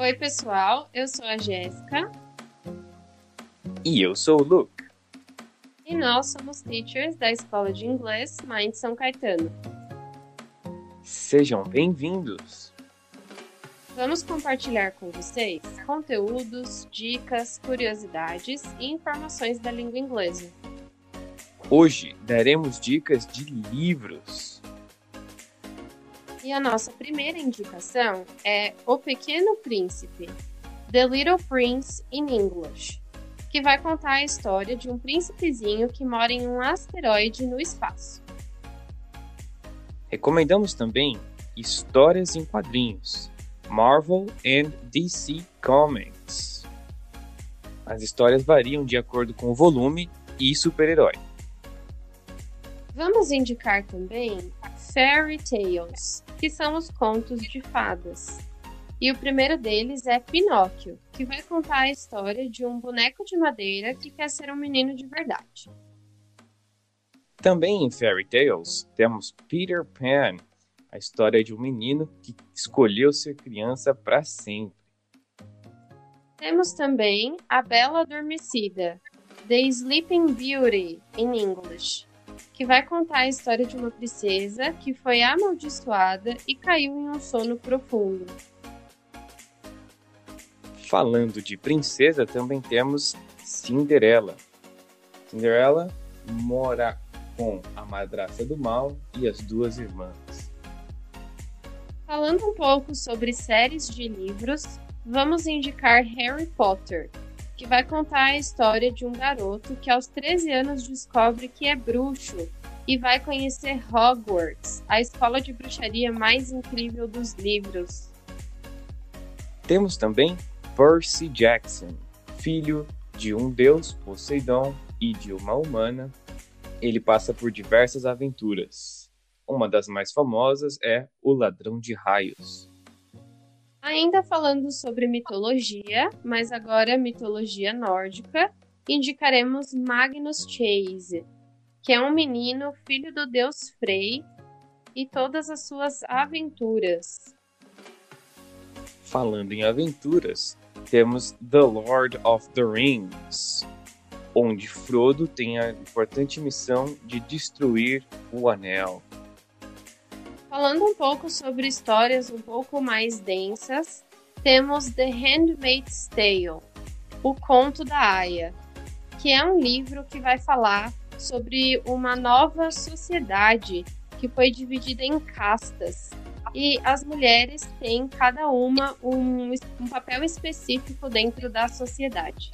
Oi, pessoal, eu sou a Jéssica. E eu sou o Luke. E nós somos teachers da Escola de Inglês Mind São Caetano. Sejam bem-vindos! Vamos compartilhar com vocês conteúdos, dicas, curiosidades e informações da língua inglesa. Hoje daremos dicas de livros. E a nossa primeira indicação é O Pequeno Príncipe, The Little Prince in English, que vai contar a história de um príncipezinho que mora em um asteroide no espaço. Recomendamos também histórias em quadrinhos, Marvel and DC Comics. As histórias variam de acordo com o volume e super-herói. Vamos indicar também Fairy Tales, que são os contos de fadas. E o primeiro deles é Pinóquio, que vai contar a história de um boneco de madeira que quer ser um menino de verdade. Também em Fairy Tales temos Peter Pan, a história de um menino que escolheu ser criança para sempre. Temos também A Bela Adormecida, The Sleeping Beauty in English, que vai contar a história de uma princesa que foi amaldiçoada e caiu em um sono profundo. Falando de princesa, também temos Cinderela. Cinderela mora com a madraça do mal e as duas irmãs. Falando um pouco sobre séries de livros, vamos indicar Harry Potter, que vai contar a história de um garoto que aos 13 anos descobre que é bruxo e vai conhecer Hogwarts, a escola de bruxaria mais incrível dos livros. Temos também Percy Jackson, filho de um deus, Poseidon, e de uma humana. Ele passa por diversas aventuras. Uma das mais famosas é O Ladrão de Raios. Ainda falando sobre mitologia, mas agora mitologia nórdica, indicaremos Magnus Chase, que é um menino filho do deus Frey e todas as suas aventuras. Falando em aventuras, temos The Lord of the Rings, onde Frodo tem a importante missão de destruir o Anel. Falando um pouco sobre histórias um pouco mais densas, temos The Handmaid's Tale, O Conto da Aya, que é um livro que vai falar sobre uma nova sociedade que foi dividida em castas. E as mulheres têm cada uma um, um papel específico dentro da sociedade.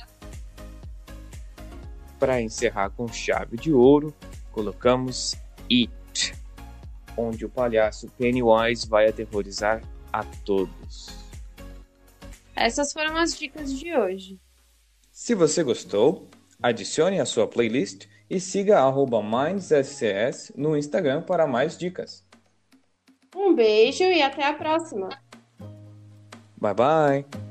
Para encerrar com chave de ouro, colocamos It onde o palhaço Pennywise vai aterrorizar a todos. Essas foram as dicas de hoje. Se você gostou, adicione a sua playlist e siga MindsSCS no Instagram para mais dicas. Um beijo e até a próxima! Bye bye!